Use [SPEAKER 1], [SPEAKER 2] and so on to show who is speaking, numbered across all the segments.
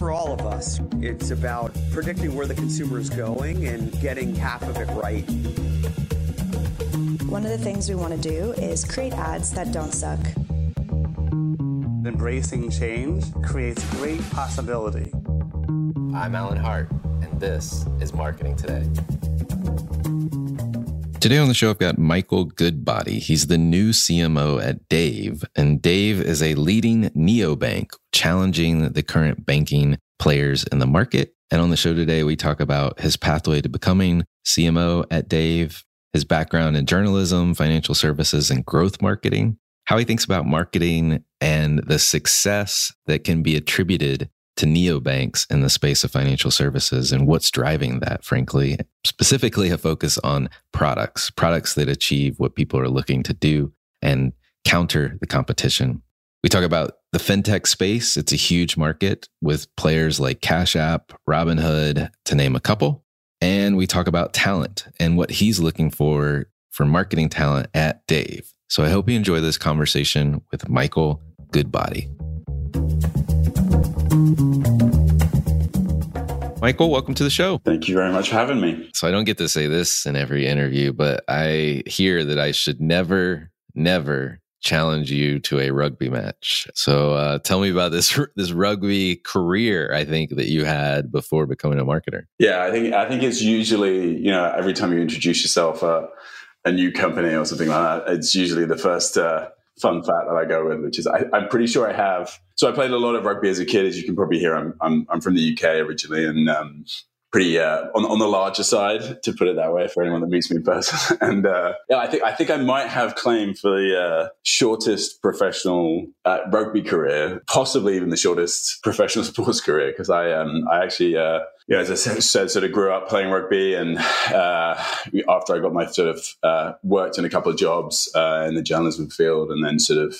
[SPEAKER 1] For all of us, it's about predicting where the consumer is going and getting half of it right.
[SPEAKER 2] One of the things we want to do is create ads that don't suck.
[SPEAKER 3] Embracing change creates great possibility.
[SPEAKER 4] I'm Alan Hart, and this is Marketing Today.
[SPEAKER 5] Today on the show, I've got Michael Goodbody. He's the new CMO at Dave, and Dave is a leading neobank challenging the current banking players in the market. And on the show today, we talk about his pathway to becoming CMO at Dave, his background in journalism, financial services, and growth marketing, how he thinks about marketing and the success that can be attributed to neobanks in the space of financial services and what's driving that, frankly. Specifically, a focus on products, products that achieve what people are looking to do and counter the competition. We talk about the fintech space. It's a huge market with players like Cash App, Robinhood, to name a couple. And we talk about talent and what he's looking for for marketing talent at Dave. So I hope you enjoy this conversation with Michael Goodbody. Michael, welcome to the show.
[SPEAKER 6] Thank you very much for having me.
[SPEAKER 5] So I don't get to say this in every interview, but I hear that I should never, never challenge you to a rugby match. So uh, tell me about this this rugby career. I think that you had before becoming a marketer.
[SPEAKER 6] Yeah, I think I think it's usually you know every time you introduce yourself uh, a new company or something like that, it's usually the first. Uh, fun fact that I go with, which is I, am pretty sure I have. So I played a lot of rugby as a kid, as you can probably hear. I'm I'm, I'm from the UK originally, and um, pretty uh, on on the larger side, to put it that way, for anyone that meets me in person. and uh, yeah, I think I think I might have claim for the uh, shortest professional uh, rugby career, possibly even the shortest professional sports career, because I um I actually. Uh, yeah, as I said, sort of grew up playing rugby, and uh, after I got my sort of uh, worked in a couple of jobs uh, in the journalism field, and then sort of uh,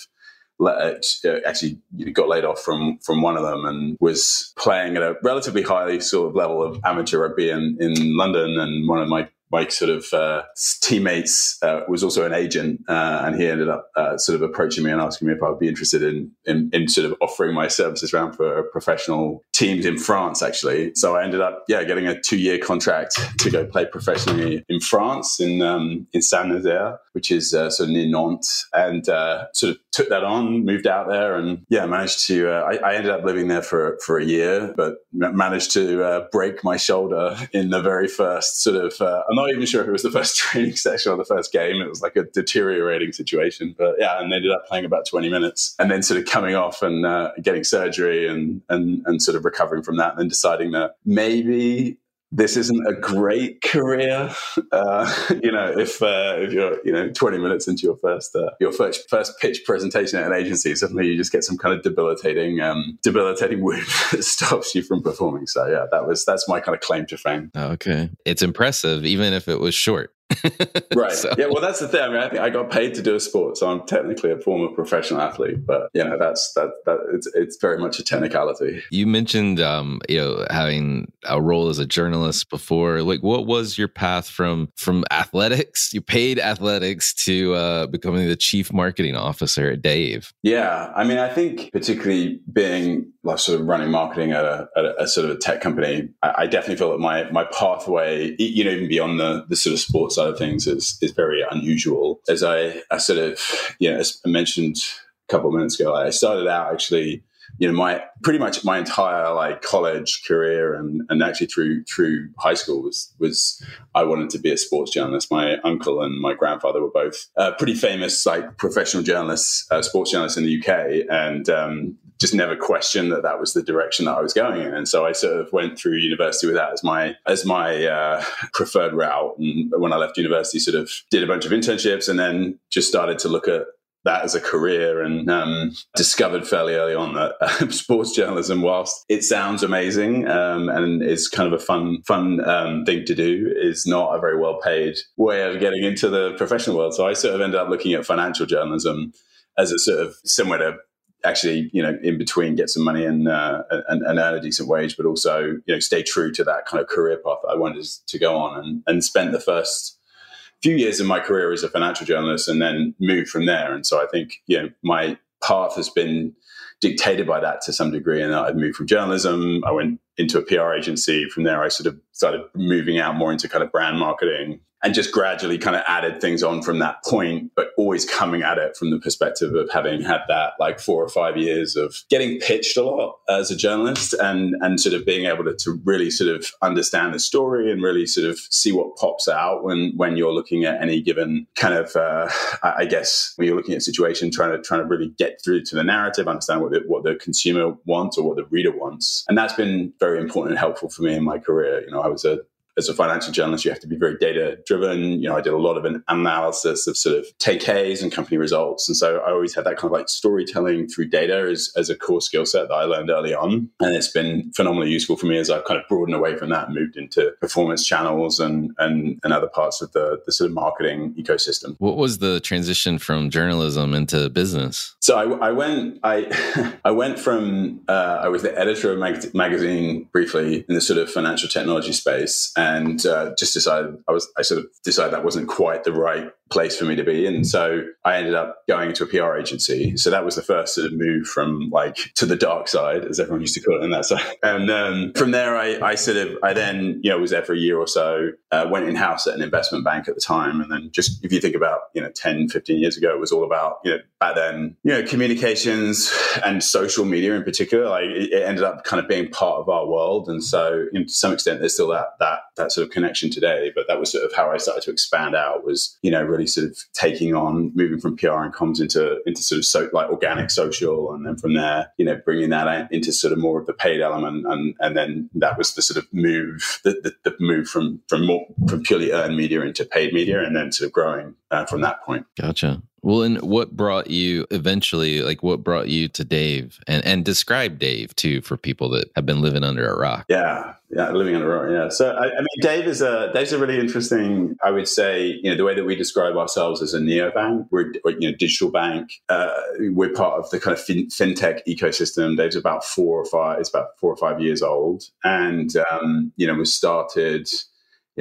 [SPEAKER 6] actually got laid off from from one of them, and was playing at a relatively high sort of level of amateur rugby in, in London, and one of my my sort of uh, teammates uh, was also an agent, uh, and he ended up uh, sort of approaching me and asking me if I would be interested in, in, in sort of offering my services around for professional teams in France, actually. So I ended up, yeah, getting a two year contract to go play professionally in France in um, in Saint Nazaire, which is uh, sort of near Nantes, and uh, sort of took that on, moved out there, and yeah, managed to. Uh, I, I, ended up living there for for a year, but managed to uh, break my shoulder in the very first sort of. Uh, I'm not even sure if it was the first training session or the first game. It was like a deteriorating situation, but yeah, and ended up playing about 20 minutes, and then sort of coming off and uh, getting surgery and and and sort of recovering from that, and then deciding that maybe this isn't a great career. Uh, you know, if uh, if you're you know 20 minutes into your first uh, your first first pitch presentation at an agency, suddenly you just get some kind of debilitating um, debilitating wound that stops you from performing. So yeah, that was that's my kind of claim to fame.
[SPEAKER 5] Okay, it's impressive, even if it was short.
[SPEAKER 6] right. So. Yeah. Well, that's the thing. I mean, I think I got paid to do a sport, so I'm technically a former professional athlete. But you know, that's that. That it's it's very much a technicality.
[SPEAKER 5] You mentioned, um, you know, having a role as a journalist before. Like, what was your path from from athletics? You paid athletics to uh, becoming the chief marketing officer at Dave.
[SPEAKER 6] Yeah. I mean, I think particularly being like sort of running marketing at a, at a, a sort of a tech company, I, I, definitely feel that my my pathway, you know, even beyond the the sort of sports side of things, is is very unusual. As I, I sort of, you know, as I mentioned a couple of minutes ago, I started out actually you know my pretty much my entire like college career and and actually through through high school was was I wanted to be a sports journalist. My uncle and my grandfather were both uh, pretty famous like professional journalists, uh, sports journalists in the UK, and um, just never questioned that that was the direction that I was going in. And so I sort of went through university with that as my as my uh, preferred route. And when I left university, sort of did a bunch of internships and then just started to look at that as a career and um, discovered fairly early on that uh, sports journalism, whilst it sounds amazing um, and is kind of a fun, fun um, thing to do, is not a very well paid way of getting into the professional world. So I sort of ended up looking at financial journalism as a sort of somewhere to actually, you know, in between get some money and, uh, and, and earn a decent wage, but also, you know, stay true to that kind of career path that I wanted to go on and, and spent the first few years in my career as a financial journalist and then moved from there. And so I think, you know, my path has been dictated by that to some degree. And I've moved from journalism. I went into a PR agency. From there, I sort of started moving out more into kind of brand marketing, and just gradually kind of added things on from that point, but always coming at it from the perspective of having had that like four or five years of getting pitched a lot as a journalist and and sort of being able to, to really sort of understand the story and really sort of see what pops out when when you're looking at any given kind of uh, I guess when you're looking at a situation trying to trying to really get through to the narrative, understand what the, what the consumer wants or what the reader wants, and that's been very important and helpful for me in my career. You know, I was a as a financial journalist, you have to be very data driven. You know, I did a lot of an analysis of sort of TKs and company results. And so I always had that kind of like storytelling through data as, as a core skill set that I learned early on. And it's been phenomenally useful for me as I've kind of broadened away from that and moved into performance channels and, and, and other parts of the, the sort of marketing ecosystem.
[SPEAKER 5] What was the transition from journalism into business?
[SPEAKER 6] So I, I went, I, I went from, uh, I was the editor of mag- magazine briefly in the sort of financial technology space. And and uh, just decided I was I sort of decided that wasn't quite the right place for me to be in. So I ended up going into a PR agency. So that was the first sort of move from like to the dark side, as everyone used to call it in that side. And um, from there, I, I, sort of, I then, you know, was there for a year or so, uh, went in house at an investment bank at the time. And then just, if you think about, you know, 10, 15 years ago, it was all about, you know, back then, you know, communications and social media in particular, like it, ended up kind of being part of our world. And so you know, to some extent, there's still that, that, that sort of connection today. But that was sort of how I started to expand out was, you know, really really sort of taking on moving from PR and comms into into sort of so, like organic social, and then from there, you know, bringing that into sort of more of the paid element, and and then that was the sort of move, the, the, the move from from more from purely earned media into paid media, and then sort of growing uh, from that point.
[SPEAKER 5] Gotcha. Well, and what brought you eventually, like what brought you to Dave and, and describe Dave too for people that have been living under a rock?
[SPEAKER 6] Yeah. Yeah. Living under a rock. Yeah. So, I, I, mean, Dave is a, Dave's a really interesting, I would say, you know, the way that we describe ourselves as a neobank, we're, you know, digital bank. Uh, we're part of the kind of fin- fintech ecosystem. Dave's about four or five, it's about four or five years old. And, um, you know, we started, you know,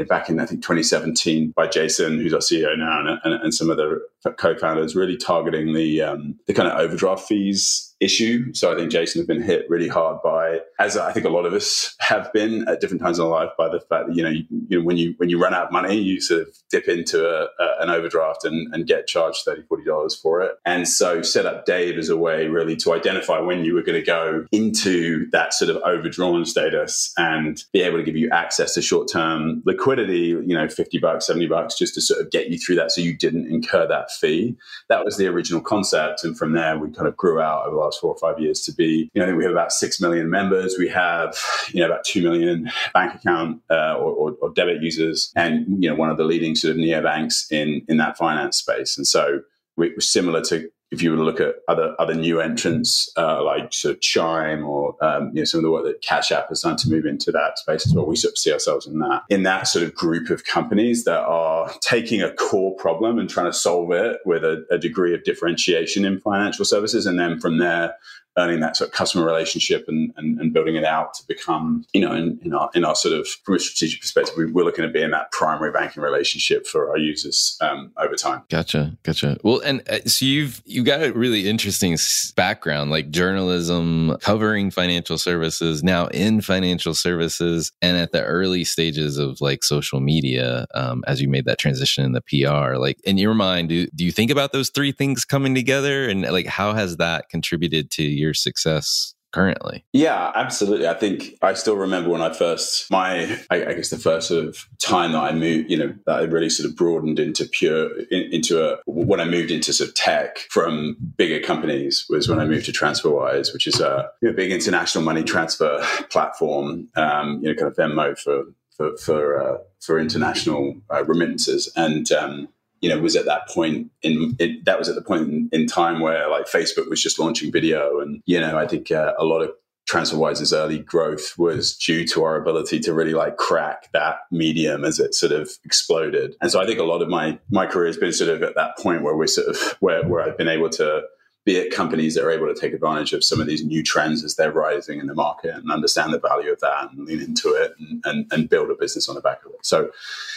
[SPEAKER 6] back in I think 2017 by Jason, who's our CEO now, and, and, and some other co-founders, really targeting the um, the kind of overdraft fees issue. So I think Jason has been hit really hard by, as I think a lot of us have been at different times in our life, by the fact that you know you, you know, when you when you run out of money, you sort of dip into a, a, an overdraft and, and get charged 30 $40 for it. And so set up Dave as a way really to identify when you were going to go into that sort of overdrawn status and be able to give you access to short term liquidity, you know, 50 bucks, 70 bucks, just to sort of get you through that so you didn't incur that fee. That was the original concept. And from there, we kind of grew out over last four or five years to be, you know, I think we have about 6 million members. We have, you know, about 2 million bank account uh, or, or, or debit users and, you know, one of the leading sort of neobanks in, in that finance space. And so we're similar to if you were to look at other other new entrants uh, like sort of Chime or um, you know some of the work that Cash App has done to move into that space as well, we sort of see ourselves in that in that sort of group of companies that are taking a core problem and trying to solve it with a, a degree of differentiation in financial services, and then from there earning that sort of customer relationship and, and, and building it out to become, you know, in, in, our in our sort of from a strategic perspective, we, are looking to be in that primary banking relationship for our users um, over time.
[SPEAKER 5] Gotcha, gotcha. Well, and uh, so you've you got a really interesting background, like journalism, covering financial services, now in financial services, and at the early stages of like social media, um, as you made that transition in the PR. Like in your mind, do do you think about those three things coming together, and like how has that contributed to your success currently?
[SPEAKER 6] Yeah, absolutely. I think I still remember when I first, my, I, I, guess the first sort of time that I moved, you know, that I really sort of broadened into pure, in, into a, when I moved into sort of tech from bigger companies was when I moved to TransferWise, which is a you know, big international money transfer platform, um, you know, kind of Venmo for, for, for, uh, for international uh, remittances. And, um, you know was at that point in it, that was at the point in, in, time where like Facebook was just launching video, and you know I think uh, a lot of TransferWise's early growth was due to our ability to really like crack that medium as it sort of exploded. And so I think a lot of my my career has been sort of at that point where we're sort of where where I've been able to be at companies that are able to take advantage of some of these new trends as they're rising in the market and understand the value of that and lean into it and, and, and build a business on the back of it. So,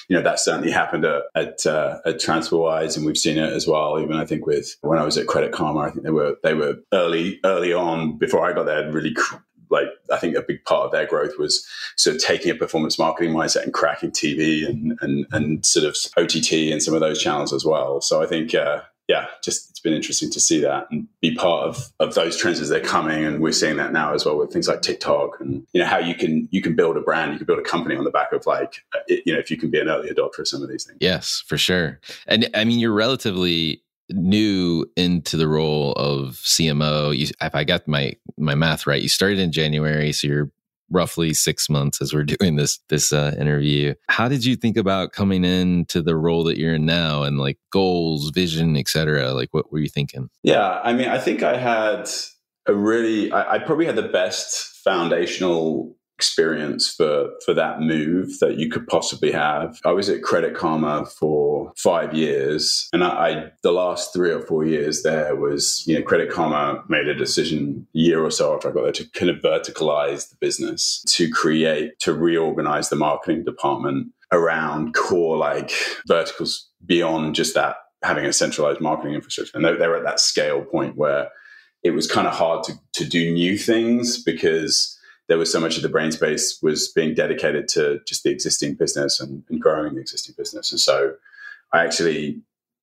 [SPEAKER 6] you know, that certainly happened at, at, uh, at TransferWise and we've seen it as well. Even I think with when I was at Credit Karma, I think they were, they were early, early on before I got there, really like I think a big part of their growth was sort of taking a performance marketing mindset and cracking TV and and, and sort of OTT and some of those channels as well. So I think uh, yeah, just it's been interesting to see that and be part of of those trends as they're coming. And we're seeing that now as well with things like TikTok and you know how you can you can build a brand, you can build a company on the back of like it, you know if you can be an early adopter of some of these things.
[SPEAKER 5] Yes, for sure. And I mean, you're relatively new into the role of CMO. You, if I got my my math right, you started in January, so you're roughly six months as we're doing this this uh, interview. How did you think about coming into the role that you're in now, and like goals, vision, etc.? Like, what were you thinking?
[SPEAKER 6] Yeah, I mean, I think I had a really, I, I probably had the best foundational experience for for that move that you could possibly have. I was at Credit Karma for five years, and I, I, the last three or four years there was you know Credit Karma made a decision a year or so after I got there to kind of verticalize the business, to create to reorganize the marketing department around core like verticals beyond just that having a centralized marketing infrastructure, and they're, they're at that scale point where it was kind of hard to to do new things because there was so much of the brain space was being dedicated to just the existing business and, and growing the existing business. And so I actually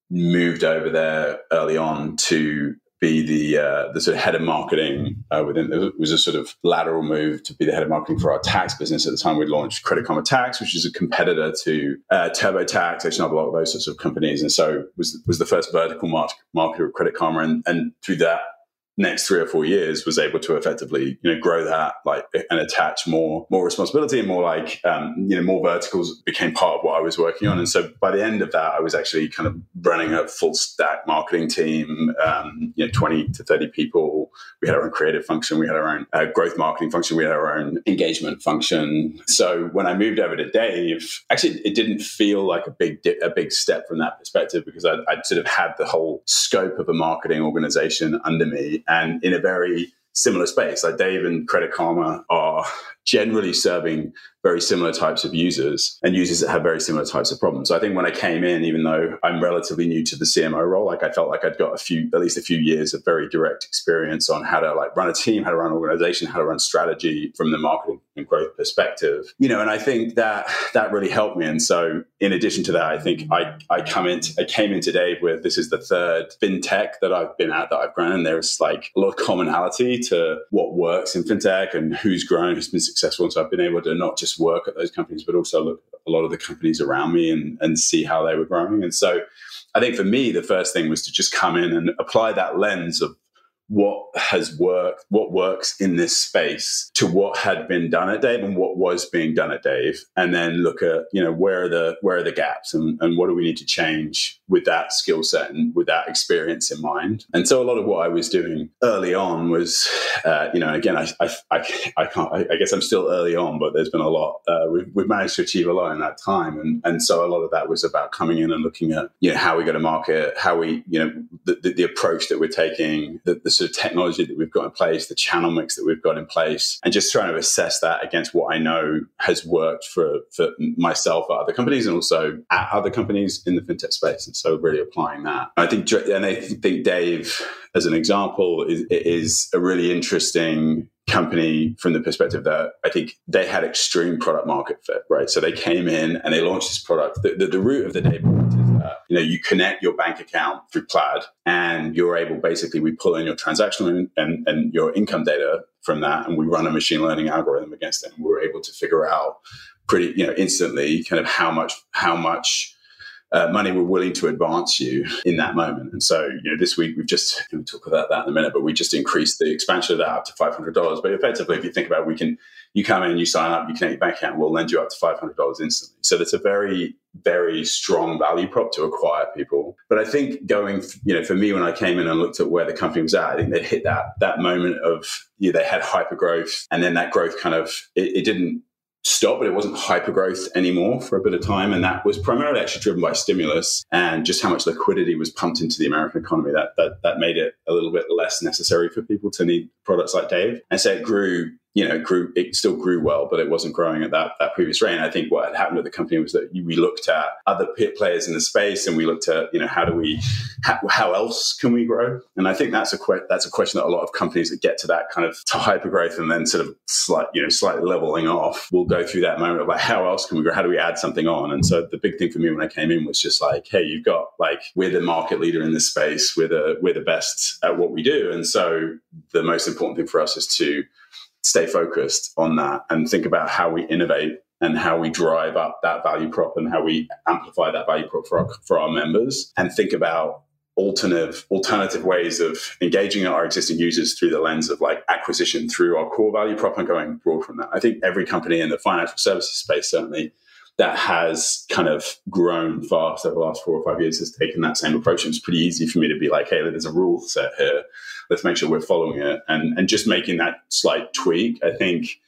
[SPEAKER 6] moved over there early on to be the uh, the sort of head of marketing uh, within it was a sort of lateral move to be the head of marketing for our tax business. At the time we launched Credit Karma Tax which is a competitor to uh, TurboTax H&R those sorts of companies. And so was was the first vertical market, marketer of Credit Karma and, and through that next three or four years was able to effectively you know grow that like and attach more more responsibility and more like um, you know more verticals became part of what I was working on. And so by the end of that I was actually kind of running a full stack marketing team um, you know 20 to 30 people. We had our own creative function. We had our own uh, growth marketing function. We had our own engagement function. So when I moved over to Dave actually it didn't feel like a big di- a big step from that perspective because I, I'd sort of had the whole scope of a marketing organization under me and in a very similar space. Like Dave and Credit Karma are generally serving very similar types of users and users that have very similar types of problems. So I think when I came in, even though I'm relatively new to the CMO role, like I felt like I'd got a few, at least a few years of very direct experience on how to like run a team, how to run an organization, how to run strategy from the marketing and growth perspective. You know, and I think that that really helped me. And so in addition to that, I think I, I come into I came in today with this is the third fintech that I've been at that I've grown. And there's like a lot of commonality to what works in fintech and who's grown, who's been successful. And so I've been able to not just work at those companies, but also look at a lot of the companies around me and, and see how they were growing. And so I think for me, the first thing was to just come in and apply that lens of what has worked, what works in this space to what had been done at Dave and what was being done at Dave, and then look at you know where are the where are the gaps and, and what do we need to change with that skill set and with that experience in mind. And so a lot of what I was doing early on was, uh, you know, again I I, I, I can't I, I, guess I'm still early on, but there's been a lot. Uh, we've, we've managed to achieve a lot in that time, and and so a lot of that was about coming in and looking at you know how we go to market, how we you know the, the, the approach that we're taking, the, the sort of technology that we've got in place, the channel mix that we've got in place, and just trying to assess that against what I know has worked for, for myself at other companies and also at other companies in the fintech space. And so really applying that. I think, and I think Dave, as an example, is, is a really interesting company from the perspective that I think they had extreme product market fit, right? So they came in and they launched this product. The, the, the root of the Dave product is you know, you connect your bank account through Plaid and you're able, basically, we pull in your transactional and, and your income data from that and we run a machine learning algorithm against it. And we're able to figure out pretty, you know, instantly kind of how much, how much uh, money we're willing to advance you in that moment. And so, you know, this week we've just we'll talk about that in a minute, but we just increased the expansion of that up to five hundred dollars. But effectively, if you think about, it, we can you come in, you sign up, you connect your bank account, we'll lend you up to five hundred dollars instantly. So that's a very very strong value prop to acquire people. But I think going, you know, for me when I came in and looked at where the company was at, I think they'd hit that that moment of yeah, they had hyper growth, and then that growth kind of it, it didn't stop, but it wasn't hyper growth anymore for a bit of time. And that was primarily actually driven by stimulus and just how much liquidity was pumped into the American economy. That, that, that made it a little bit less necessary for people to need products like Dave. And so it grew you know, grew it still grew well, but it wasn't growing at that that previous rate. And I think what had happened with the company was that we looked at other players in the space, and we looked at you know how do we how, how else can we grow? And I think that's a que- that's a question that a lot of companies that get to that kind of hyper growth and then sort of slight you know slightly leveling off will go through that moment of like how else can we grow? How do we add something on? And so the big thing for me when I came in was just like, hey, you've got like we're the market leader in this space, we're the we're the best at what we do, and so the most important thing for us is to stay focused on that and think about how we innovate and how we drive up that value prop and how we amplify that value prop for our, for our members and think about alternative alternative ways of engaging our existing users through the lens of like acquisition through our core value prop and going broad from that. I think every company in the financial services space certainly that has kind of grown fast over the last four or five years has taken that same approach. And it's pretty easy for me to be like, hey, there's a rule set here. Let's make sure we're following it. And, and just making that slight tweak, I think,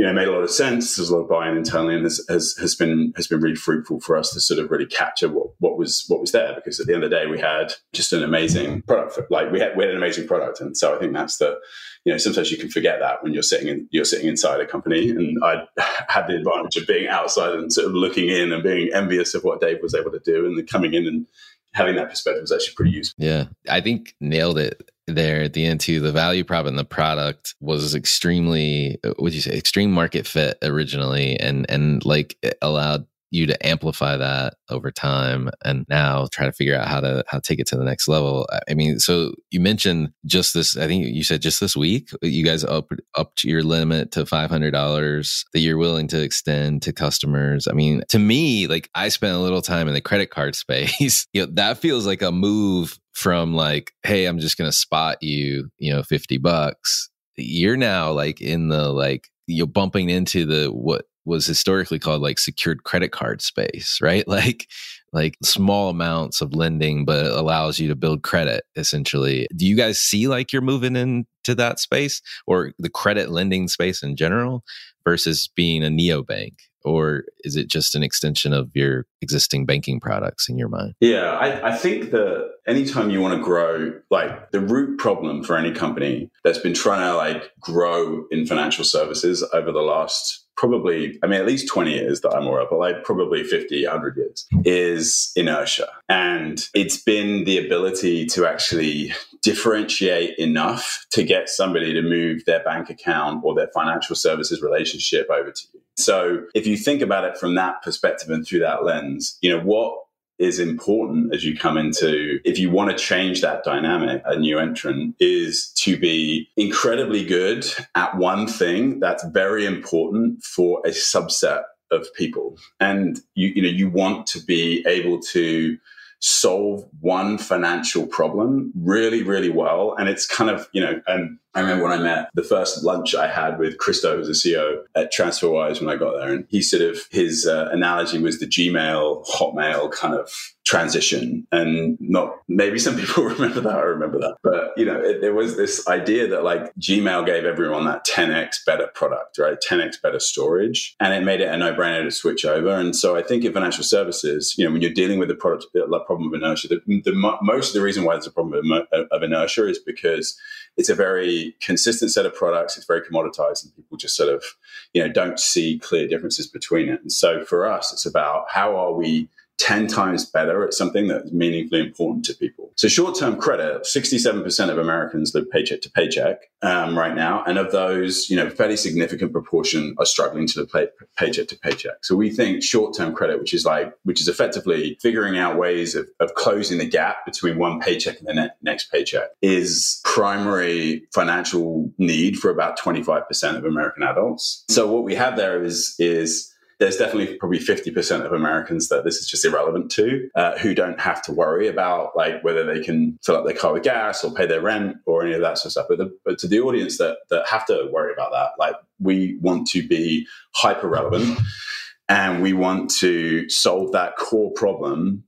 [SPEAKER 6] you know, made a lot of sense. There's a lot of buy-in internally, and has, has, has been has been really fruitful for us to sort of really capture what, what was what was there. Because at the end of the day, we had just an amazing product. For, like we had we had an amazing product, and so I think that's the you know sometimes you can forget that when you're sitting in you're sitting inside a company. And I had the advantage of being outside and sort of looking in and being envious of what Dave was able to do, and then coming in and having that perspective was actually pretty useful.
[SPEAKER 5] Yeah, I think nailed it there at the end too. The value prop and the product was extremely, uh, would you say, extreme market fit originally, and and like allowed you to amplify that over time and now try to figure out how to how to take it to the next level. I mean so you mentioned just this i think you said just this week uh, you guys up up to your limit to $500 that you're willing to extend to customers. I mean to me like i spent a little time in the credit card space. You know that feels like a move from like hey i'm just going to spot you you know 50 bucks. You're now like in the like you're bumping into the what was historically called like secured credit card space, right? Like like small amounts of lending but allows you to build credit essentially. Do you guys see like you're moving into that space or the credit lending space in general versus being a neobank? Or is it just an extension of your existing banking products in your mind?
[SPEAKER 6] Yeah, I, I think that anytime you want to grow, like the root problem for any company that's been trying to like grow in financial services over the last probably, I mean, at least 20 years that I'm aware of, but like probably 50, 100 years, is inertia. And it's been the ability to actually differentiate enough to get somebody to move their bank account or their financial services relationship over to you. So if you think about it from that perspective and through that lens, you know, what is important as you come into if you want to change that dynamic a new entrant is to be incredibly good at one thing that's very important for a subset of people. And you you know you want to be able to solve one financial problem really, really well. And it's kind of, you know, and I remember when I met the first lunch I had with Kristo, who's the CEO at TransferWise when I got there. And he sort of, his uh, analogy was the Gmail, Hotmail kind of transition. And not, maybe some people remember that. I remember that. But, you know, it, there was this idea that like Gmail gave everyone that 10x better product, right? 10x better storage. And it made it a no brainer to switch over. And so I think in financial services, you know, when you're dealing with the product, the problem of inertia, the, the, most of the reason why there's a problem of, of inertia is because it's a very consistent set of products. It's very commoditized, and people just sort of, you know, don't see clear differences between it. And so for us, it's about how are we 10 times better at something that's meaningfully important to people. So, short term credit, 67% of Americans live paycheck to paycheck um, right now. And of those, you know, fairly significant proportion are struggling to live pay- paycheck to paycheck. So, we think short term credit, which is like, which is effectively figuring out ways of, of closing the gap between one paycheck and the ne- next paycheck, is primary financial need for about 25% of American adults. So, what we have there is, is there's definitely probably 50% of Americans that this is just irrelevant to, uh, who don't have to worry about like whether they can fill up their car with gas or pay their rent or any of that sort of stuff. But, the, but to the audience that, that have to worry about that, like we want to be hyper relevant and we want to solve that core problem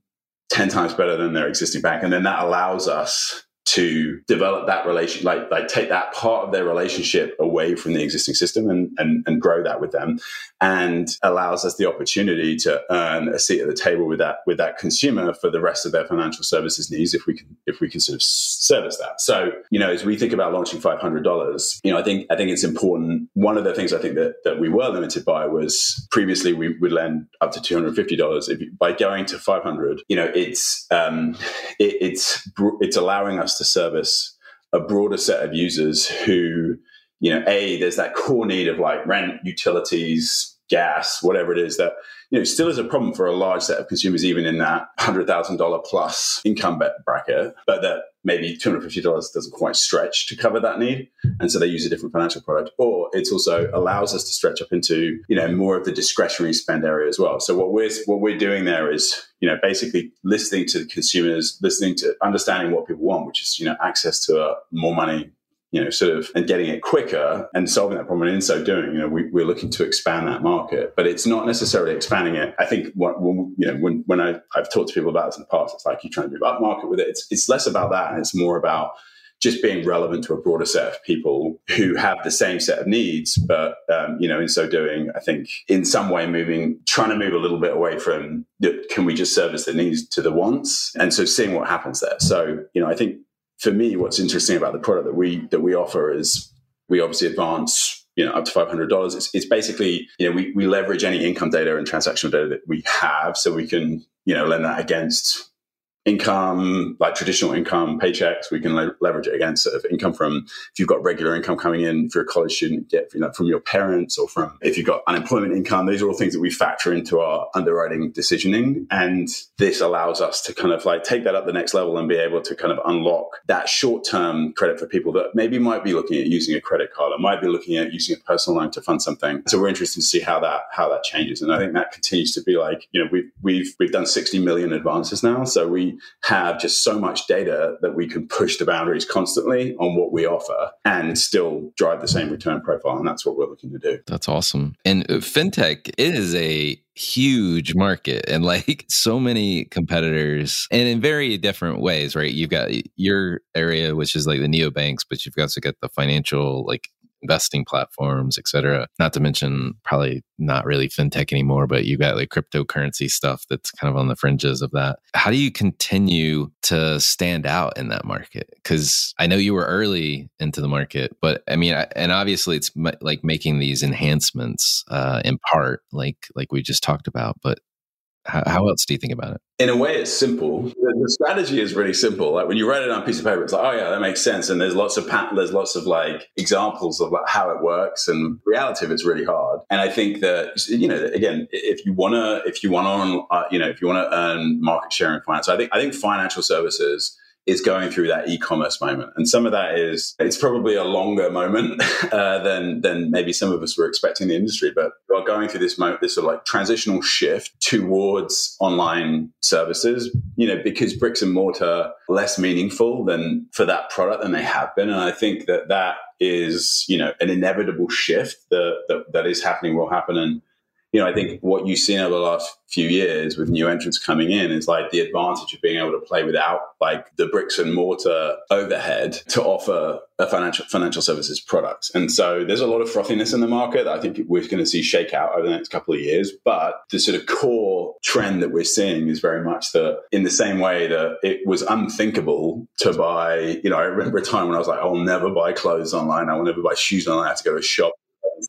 [SPEAKER 6] 10 times better than their existing bank. And then that allows us to develop that relation, like like take that part of their relationship away from the existing system and, and and grow that with them, and allows us the opportunity to earn a seat at the table with that with that consumer for the rest of their financial services needs if we can if we can sort of service that. So you know, as we think about launching five hundred dollars, you know, I think I think it's important. One of the things I think that that we were limited by was previously we would lend up to two hundred fifty dollars. If by going to five hundred, you know, it's um, it, it's it's allowing us to service a broader set of users who, you know, a there's that core need of like rent, utilities, gas, whatever it is that you know still is a problem for a large set of consumers, even in that hundred thousand dollar plus income bracket, but that maybe two hundred fifty dollars doesn't quite stretch to cover that need, and so they use a different financial product. Or it also allows us to stretch up into you know more of the discretionary spend area as well. So what we're what we're doing there is you know basically listening to consumers, listening to understanding what people want, which is you know access to uh, more money you know, sort of and getting it quicker and solving that problem. And in so doing, you know, we, are looking to expand that market, but it's not necessarily expanding it. I think what, when, you know, when, when I, I've talked to people about this in the past, it's like you're trying to move up market with it. It's, it's less about that. And it's more about just being relevant to a broader set of people who have the same set of needs, but um, you know, in so doing, I think in some way moving, trying to move a little bit away from can we just service the needs to the wants, and so seeing what happens there. So you know, I think for me, what's interesting about the product that we that we offer is we obviously advance you know up to five hundred dollars. It's, it's basically you know we we leverage any income data and transactional data that we have, so we can you know lend that against income, like traditional income, paychecks. We can le- leverage it against sort of income from if you've got regular income coming in, if you're a college student, get you know, from your parents or from if you've got unemployment income. These are all things that we factor into our underwriting decisioning. And this allows us to kind of like take that up the next level and be able to kind of unlock that short term credit for people that maybe might be looking at using a credit card or might be looking at using a personal loan to fund something. So we're interested to see how that how that changes. And I think that continues to be like, you know, we've we've we've done 60 million advances now. So we have just so much data that we can push the boundaries constantly on what we offer and still drive the same return profile. And that's what we're looking to do.
[SPEAKER 5] That's awesome. And uh, fintech is a huge market and like so many competitors and in very different ways, right? You've got your area, which is like the neobanks, but you've also got the financial like investing platforms, et cetera. Not to mention probably not really fintech anymore, but you got like cryptocurrency stuff that's kind of on the fringes of that. How do you continue to stand out in that market? Because I know you were early into the market, but I mean, and obviously it's like making these enhancements uh, in part, like like we just talked about. But how, else do you think about it?
[SPEAKER 6] In a way, it's simple. The, the, strategy is really simple. Like when you write it on a piece of paper, it's like, oh yeah, that makes sense. And there's lots of pat- there's lots of like examples of like how it works. And reality of it's really hard. And I think that you know, again, if you wanna, if you wanna, uh, you know, if you wanna earn market share in finance, I think I think financial services is going through that e-commerce moment, and some of that is it's probably a longer moment uh, than than maybe some of us were expecting in the industry. But we're going through this moment, this sort of like transitional shift towards online services. You know, because bricks and mortar less meaningful than for that product than they have been, and I think that that is you know an inevitable shift that that, that is happening will happen and you know, I think what you've seen over the last few years with new entrants coming in is like the advantage of being able to play without like the bricks and mortar overhead to offer a financial financial services product. And so there's a lot of frothiness in the market I think we're going to see shake out over the next couple of years. But the sort of core trend that we're seeing is very much that in the same way that it was unthinkable to buy, you know, I remember a time when I was like, I'll never buy clothes online. I will never buy shoes online. I have to go to a shop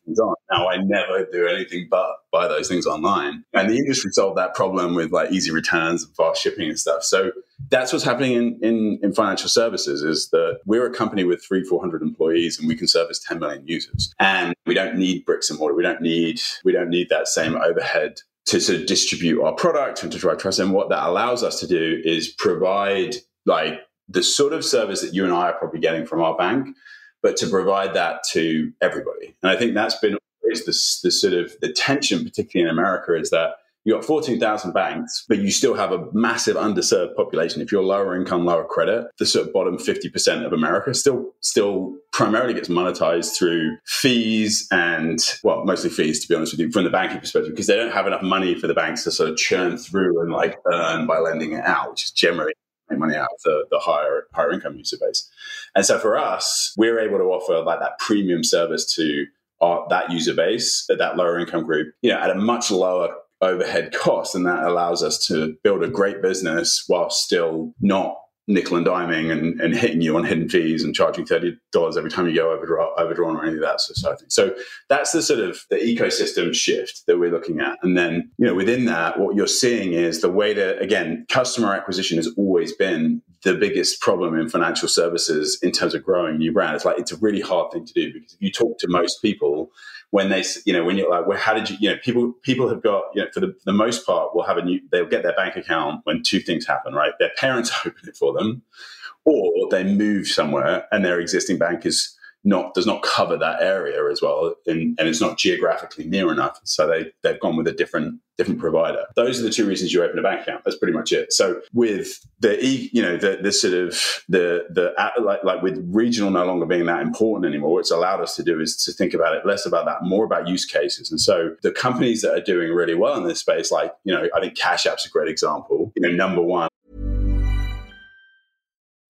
[SPEAKER 6] things on. Now I never do anything but buy those things online. And the industry solved that problem with like easy returns and fast shipping and stuff. So that's what's happening in, in, in financial services is that we're a company with three, 400 employees and we can service 10 million users. And we don't need bricks and mortar. We don't need, we don't need that same overhead to sort of distribute our product and to drive trust. And what that allows us to do is provide like the sort of service that you and I are probably getting from our bank, but to provide that to everybody. And I think that's been always the, the sort of the tension, particularly in America, is that you've got 14,000 banks, but you still have a massive underserved population. If you're lower income, lower credit, the sort of bottom 50% of America still, still primarily gets monetized through fees and, well, mostly fees, to be honest with you, from the banking perspective, because they don't have enough money for the banks to sort of churn through and like earn by lending it out, which is generally money out of the, the higher higher income user base. And so for us, we're able to offer like that premium service to our, that user base, that lower income group, you know, at a much lower overhead cost. And that allows us to build a great business while still not nickel and diming and, and hitting you on hidden fees and charging $30 every time you go overdraw, overdrawn or any of that sort of thing. So that's the sort of the ecosystem shift that we're looking at. And then, you know, within that, what you're seeing is the way to, again, customer acquisition has always been the biggest problem in financial services in terms of growing new brand. It's like, it's a really hard thing to do because if you talk to most people, when they, you know, when you're like, well, how did you, you know, people, people have got, you know, for the, for the most part, will have a new, they'll get their bank account when two things happen, right? Their parents open it for them, or they move somewhere and their existing bank is not does not cover that area as well, and, and it's not geographically near enough. So they they've gone with a different different provider. Those are the two reasons you open a bank account. That's pretty much it. So with the you know the the sort of the the like like with regional no longer being that important anymore, what it's allowed us to do is to think about it less about that, more about use cases. And so the companies that are doing really well in this space, like you know, I think Cash App's a great example. You know, number one.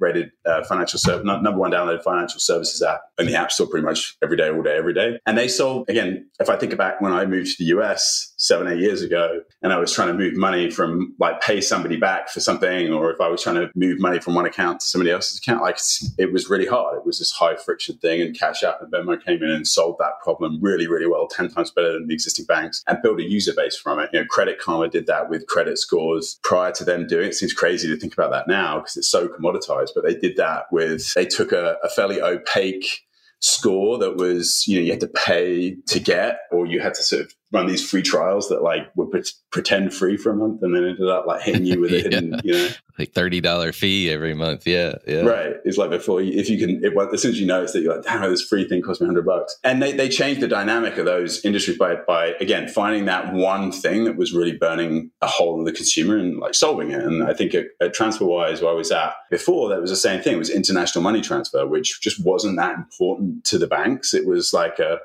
[SPEAKER 6] Rated uh, financial service, number one downloaded financial services app in the App Store pretty much every day, all day, every day. And they sold, again, if I think back when I moved to the US seven, eight years ago, and I was trying to move money from like pay somebody back for something, or if I was trying to move money from one account to somebody else's account, like it was really hard. It was this high friction thing, and Cash App and Venmo came in and solved that problem really, really well, 10 times better than the existing banks, and built a user base from it. You know, Credit Karma did that with credit scores prior to them doing it. It seems crazy to think about that now because it's so commoditized, but they did that with, they took a, a fairly opaque score that was, you know, you had to pay to get, or you had to sort of run these free trials that like would pre- pretend free for a month and then ended up like hitting you with a hidden, you know,
[SPEAKER 5] like thirty dollar fee every month. Yeah, yeah,
[SPEAKER 6] right. It's like before you, if you can, it, as soon as you notice that you're like, damn, this free thing cost me hundred bucks, and they they changed the dynamic of those industries by by again finding that one thing that was really burning a hole in the consumer and like solving it. And I think at, at TransferWise, where I was at before, that was the same thing. It was international money transfer, which just wasn't that important to the banks. It was like a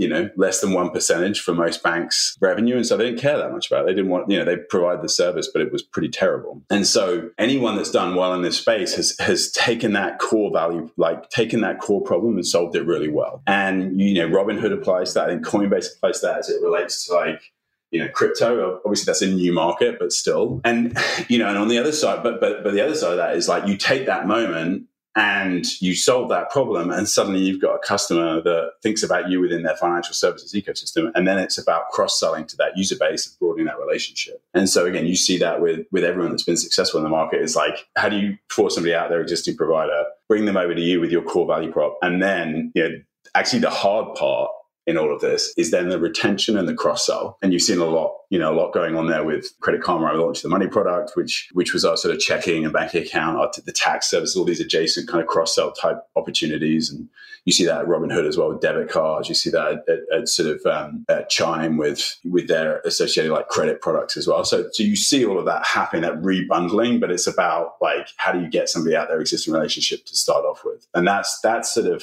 [SPEAKER 6] you know, less than one percentage for most banks' revenue. And so they didn't care that much about it. They didn't want, you know, they provide the service, but it was pretty terrible. And so anyone that's done well in this space has has taken that core value, like taken that core problem and solved it really well. And you know, Robinhood applies that and Coinbase applies that as it relates to like you know crypto obviously that's a new market but still and you know and on the other side but but but the other side of that is like you take that moment and you solve that problem and suddenly you've got a customer that thinks about you within their financial services ecosystem and then it's about cross-selling to that user base and broadening that relationship. And so again you see that with with everyone that's been successful in the market. Is like how do you force somebody out their existing provider bring them over to you with your core value prop? And then you know actually the hard part in all of this is then the retention and the cross sell. And you've seen a lot, you know, a lot going on there with Credit Karma. I launched the money product, which which was our sort of checking and banking account, the tax service, all these adjacent kind of cross sell type opportunities. And you see that at Robinhood as well with debit cards. You see that at, at sort of um, at Chime with with their associated like credit products as well. So so you see all of that happening, that rebundling, but it's about like how do you get somebody out their existing relationship to start off with, and that's that's sort of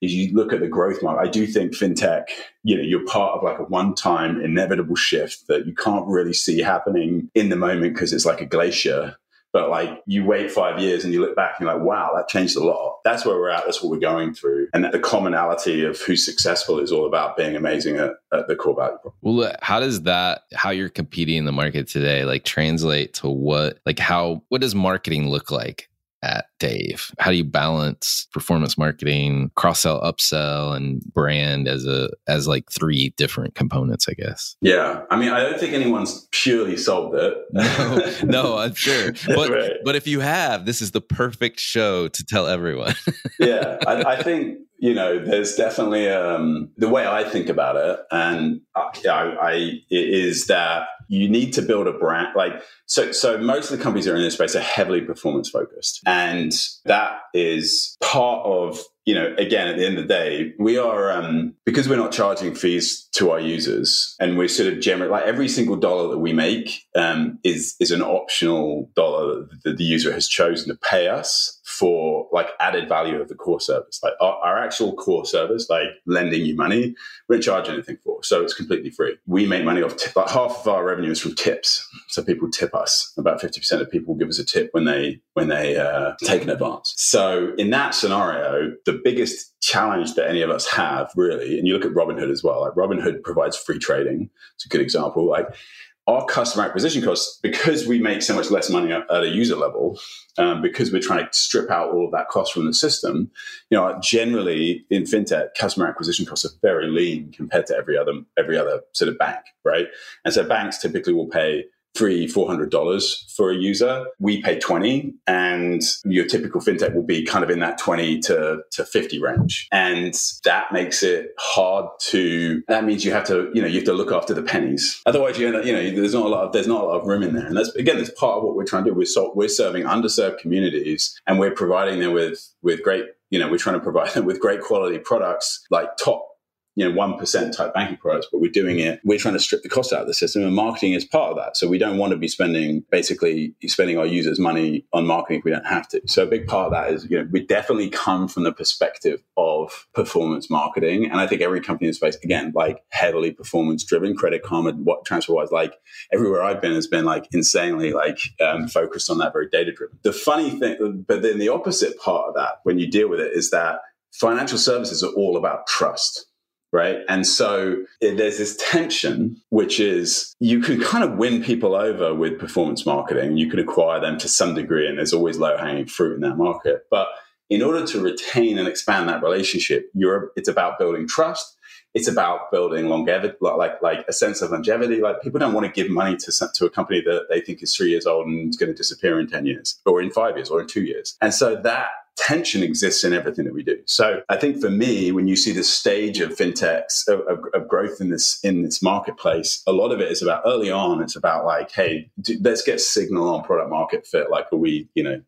[SPEAKER 6] is you look at the growth market. I do think fintech, you know, you're part of like a one-time inevitable shift that you can't really see happening in the moment because it's like a glacier. But like you wait five years and you look back and you're like, wow, that changed a lot. That's where we're at. That's what we're going through. And that the commonality of who's successful is all about being amazing at, at the core value.
[SPEAKER 5] Well, uh, how does that, how you're competing in the market today, like translate to what, like how, what does marketing look like at Dave? How do you balance performance marketing, cross sell, upsell, and brand as a as like three different components? I guess.
[SPEAKER 6] Yeah, I mean, I don't think anyone's purely solved it.
[SPEAKER 5] no, no, I'm sure. But right. but if you have, this is the perfect show to tell everyone.
[SPEAKER 6] yeah, I, I think you know, there's definitely um, the way I think about it, and I, I, I is that you need to build a brand. Like, so, so most of the companies that are in this space are heavily performance focused, and that is part of you know, again, at the end of the day, we are um, because we're not charging fees to our users, and we're sort of generally like every single dollar that we make um, is is an optional dollar that the user has chosen to pay us for like added value of the core service. Like our, our actual core service, like lending you money, we don't charge anything for, so it's completely free. We make money off tip, like half of our revenue is from tips, so people tip us. About fifty percent of people give us a tip when they when they uh, take an advance. So in that scenario, the the biggest challenge that any of us have, really, and you look at Robinhood as well. Like Robinhood provides free trading. It's a good example. Like our customer acquisition costs, because we make so much less money at a user level, um, because we're trying to strip out all of that cost from the system, you know, generally in fintech, customer acquisition costs are very lean compared to every other every other sort of bank, right? And so banks typically will pay three, four hundred dollars for a user. We pay twenty, and your typical fintech will be kind of in that twenty to, to fifty range. And that makes it hard to that means you have to, you know, you have to look after the pennies. Otherwise you end you know, there's not a lot of there's not a lot of room in there. And that's again, that's part of what we're trying to do. We're we're serving underserved communities and we're providing them with with great, you know, we're trying to provide them with great quality products like top you know, 1% type banking products, but we're doing it, we're trying to strip the cost out of the system and marketing is part of that. So we don't want to be spending basically spending our users money on marketing if we don't have to. So a big part of that is, you know, we definitely come from the perspective of performance marketing. And I think every company in the space, again, like heavily performance driven, Credit Karma, what TransferWise, like everywhere I've been has been like insanely like um, focused on that very data driven. The funny thing, but then the opposite part of that when you deal with it is that financial services are all about trust right? And so there's this tension, which is you can kind of win people over with performance marketing. You can acquire them to some degree, and there's always low hanging fruit in that market. But in order to retain and expand that relationship, you're, it's about building trust. It's about building longevity, like like a sense of longevity. Like people don't want to give money to to a company that they think is three years old and is going to disappear in ten years, or in five years, or in two years. And so that tension exists in everything that we do. So I think for me, when you see the stage of fintechs of, of, of, growth in this in this marketplace, a lot of it is about early on. It's about like, hey, do, let's get signal on product market fit. Like, are we, you know,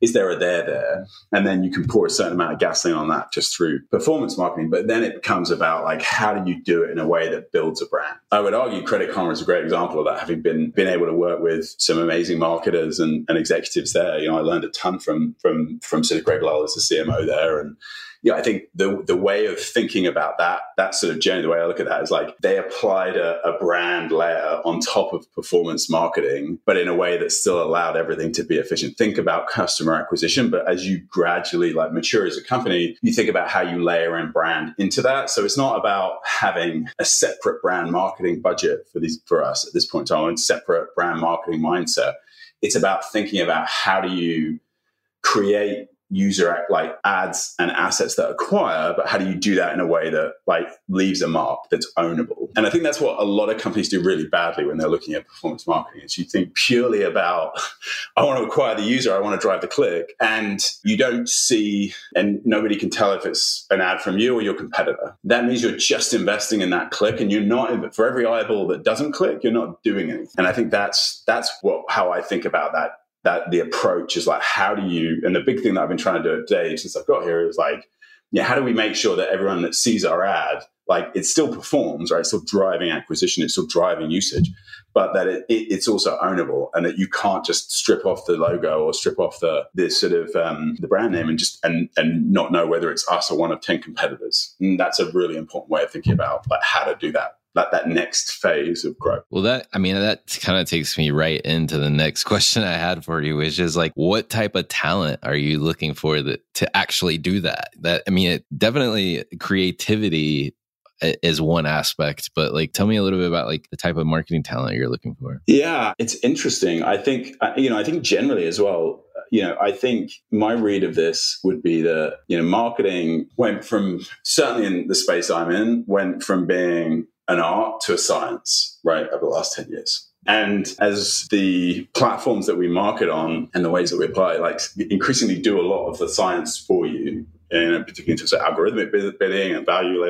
[SPEAKER 6] is there a there there? And then you can pour a certain amount of gasoline on that just through performance marketing. But then it becomes about like, how do you do it in a way that builds a brand? I would argue Credit Karma is a great example of that. Having been been able to work with some amazing marketers and, and executives there, you know, I learned a ton from from from sort of Greg as the CMO there. And yeah, I think the the way of thinking about that that sort of journey, the way I look at that is like they applied a, a, brand layer on top of performance marketing, but in a way that still allowed everything to be efficient. Think about customer acquisition, but as you gradually like mature as a company, you think about how you layer in brand into that. So it's not about having a separate brand marketing budget for these for us at this point in time, and separate brand marketing mindset. It's about thinking about how do you create user like ads and assets that acquire but how do you do that in a way that like leaves a mark that's ownable? And i think that's what a lot of companies do really badly when they're looking at performance marketing is you think purely about i want to acquire the user i want to drive the click and you don't see and nobody can tell if it's an ad from you or your competitor. That means you're just investing in that click and you're not for every eyeball that doesn't click you're not doing anything. And i think that's that's what how i think about that that the approach is like, how do you, and the big thing that I've been trying to do today since I've got here is like, yeah, how do we make sure that everyone that sees our ad, like it still performs, right? It's still driving acquisition, it's still driving usage, but that it, it, it's also ownable and that you can't just strip off the logo or strip off the sort of um, the brand name and just and and not know whether it's us or one of ten competitors. And that's a really important way of thinking about like how to do that that that next phase of growth.
[SPEAKER 5] Well, that I mean that kind of takes me right into the next question I had for you, which is like, what type of talent are you looking for that to actually do that? That I mean, it, definitely creativity is one aspect, but like, tell me a little bit about like the type of marketing talent you're looking for.
[SPEAKER 6] Yeah, it's interesting. I think you know, I think generally as well. You know, I think my read of this would be that you know, marketing went from certainly in the space I'm in, went from being an art to a science, right, over the last 10 years. And as the platforms that we market on and the ways that we apply, like increasingly do a lot of the science for you, in particularly in terms of algorithmic bidding and value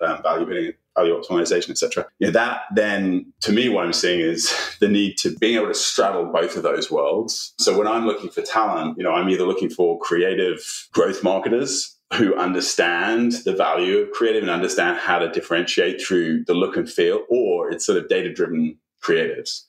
[SPEAKER 6] um, value bidding, value optimization, etc. You know, that then, to me, what I'm seeing is the need to being able to straddle both of those worlds. So when I'm looking for talent, you know, I'm either looking for creative growth marketers who understand the value of creative and understand how to differentiate through the look and feel, or it's sort of data driven creatives.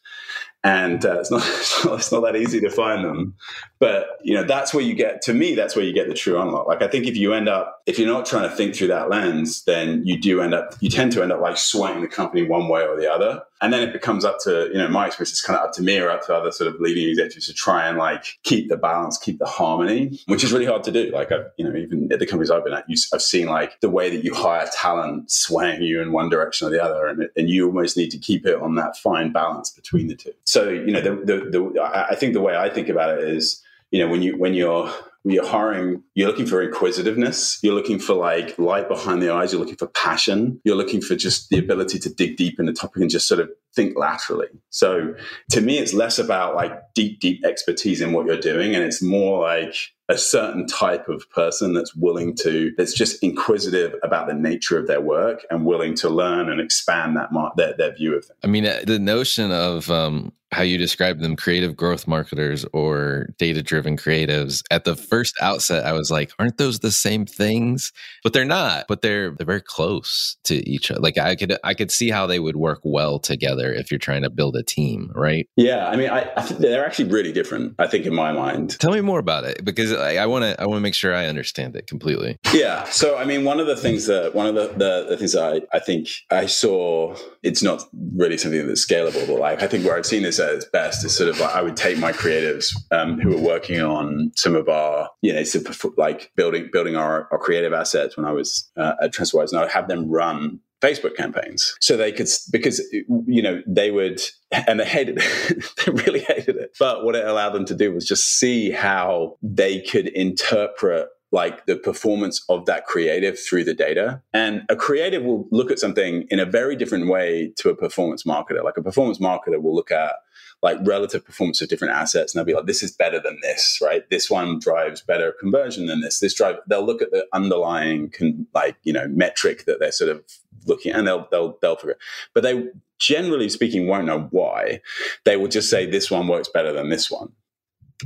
[SPEAKER 6] And uh, it's, not, it's, not, it's not that easy to find them. But you know, that's where you get to me, that's where you get the true unlock. Like I think if you end up, if you're not trying to think through that lens, then you do end up, you tend to end up like swaying the company one way or the other. And then it becomes up to, you know, my experience is kind of up to me or up to other sort of leading executives to try and like keep the balance, keep the harmony, which is really hard to do. Like I, you know, even at the companies I've been at, you, I've seen like the way that you hire talent swaying you in one direction or the other. And, and you almost need to keep it on that fine balance between the two. So, you know, the, the, the I think the way I think about it is, you know when you when you're when you're hiring you're looking for inquisitiveness. You're looking for like light behind the eyes. You're looking for passion. You're looking for just the ability to dig deep in the topic and just sort of think laterally. So to me it's less about like deep deep expertise in what you're doing and it's more like a certain type of person that's willing to that's just inquisitive about the nature of their work and willing to learn and expand that their, their view of
[SPEAKER 5] i mean uh, the notion of um how you describe them creative growth marketers or data driven creatives at the first outset i was like aren't those the same things? But they're not but they're they're very close to each other like i could i could see how they would work well together if you're trying to build a team right?
[SPEAKER 6] Yeah i mean i, I they're actually really different i think in my mind.
[SPEAKER 5] Tell me more about it because i want to i want to make sure i understand it completely.
[SPEAKER 6] Yeah so i mean one of the things that one of the the, the things I, I think i saw it's not really something that's scalable but like i think where i've seen this at its best is sort of like I would take my creatives um, who were working on some of our, you know, sort of like building building our, our creative assets when I was uh, at TransferWise, and I would have them run Facebook campaigns. So they could, because, you know, they would, and they hated it. they really hated it. But what it allowed them to do was just see how they could interpret like the performance of that creative through the data. And a creative will look at something in a very different way to a performance marketer. Like a performance marketer will look at like relative performance of different assets and they'll be like this is better than this right? This one drives better conversion than this. This drive they'll look at the underlying con, like you know metric that they're sort of looking and they'll they'll they'll figure but they generally speaking won't know why. They will just say this one works better than this one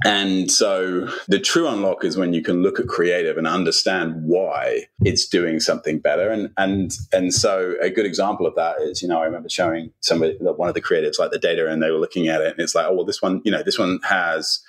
[SPEAKER 6] and so the true unlock is when you can look at creative and understand why it's doing something better. And and and so a good example of that is, you know, I remember showing somebody one of the creatives like the data and they were looking at it and it's like, oh well this one, you know, this one has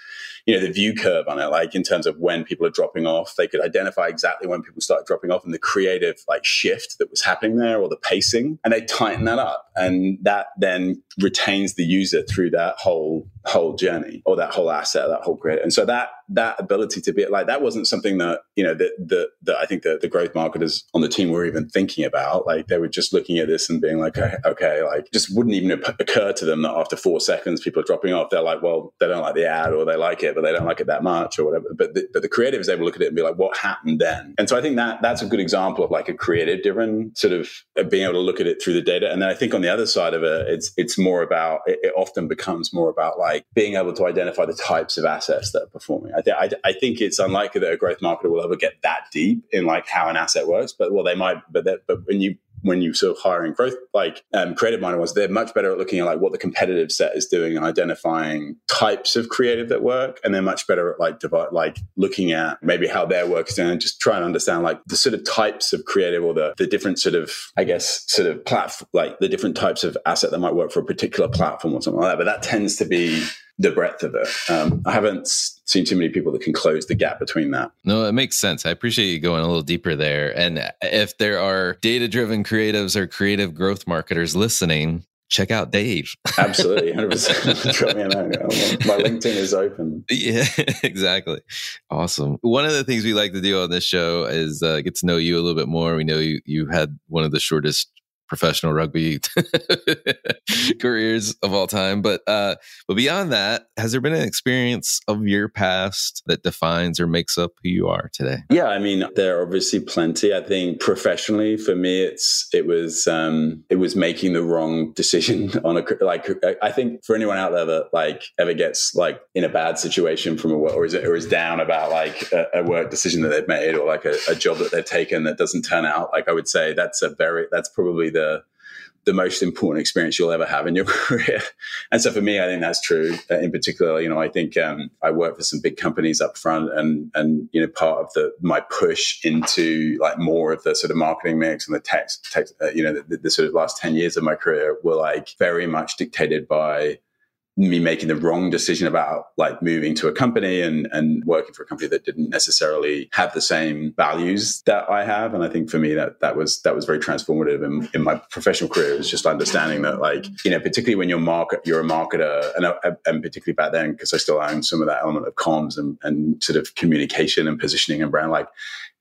[SPEAKER 6] you know the view curve on it like in terms of when people are dropping off. They could identify exactly when people started dropping off and the creative like shift that was happening there or the pacing and they tighten that up and that then retains the user through that whole whole journey or that whole asset that whole grid. And so that that ability to be like that wasn't something that you know that that, that i think that the growth marketers on the team were even thinking about. Like they were just looking at this and being like okay, okay like just wouldn't even occur to them that after four seconds people are dropping off. They're like well they don't like the ad or they like it but they don't like it that much or whatever. But the, but the creative is able to look at it and be like what happened then? And so i think that that's a good example of like a creative driven sort of uh, being able to look at it through the data. And then i think on the other side of it it's it's more about it, it often becomes more about like being able to identify the types of assets that are performing I, th- I, I, think it's unlikely that a growth marketer will ever get that deep in like how an asset works. But well, they might. But but when you when you sort of hiring growth like um, creative minded ones, they're much better at looking at like what the competitive set is doing and identifying types of creative that work, and they're much better at like divide, like looking at maybe how their work is doing, and just trying to understand like the sort of types of creative or the the different sort of I guess sort of platform like the different types of asset that might work for a particular platform or something like that. But that tends to be the breadth of it. Um, I haven't seen too many people that can close the gap between that.
[SPEAKER 5] No, it makes sense. I appreciate you going a little deeper there. And if there are data driven creatives or creative growth marketers listening, check out Dave.
[SPEAKER 6] Absolutely, 100%. Drop me a. My LinkedIn is open.
[SPEAKER 5] Yeah, exactly. Awesome. One of the things we like to do on this show is uh, get to know you a little bit more. We know you you had one of the shortest professional rugby careers of all time. But uh, but beyond that, has there been an experience of your past that defines or makes up who you are today?
[SPEAKER 6] Yeah, I mean, there are obviously plenty. I think professionally, for me, it's it was um, it was making the wrong decision on a like. I think for anyone out there that like ever gets like in a bad situation from a work or is or is down about like a, a work decision that they've made or like a, a job that they've taken that doesn't turn out, like I would say that's a very that's probably the the most important experience you'll ever have in your career. And so for me, I think that's true. Uh, in particular, you know, I think um, I work for some big companies up front, and and you know, part of the my push into like more of the sort of marketing mix and the tech, tech uh, you know, the, the, sort of last ten years of my career were like very much dictated by me making the wrong decision about like moving to a company and, and working for a company that didn't necessarily have the same values that I have. And I think for me that that was that was very transformative in, in my professional career. It was just understanding that like, you know, particularly when you're market you're a marketer and, uh, and particularly back then, because I still own some of that element of comms and, and sort of communication and positioning and brand, like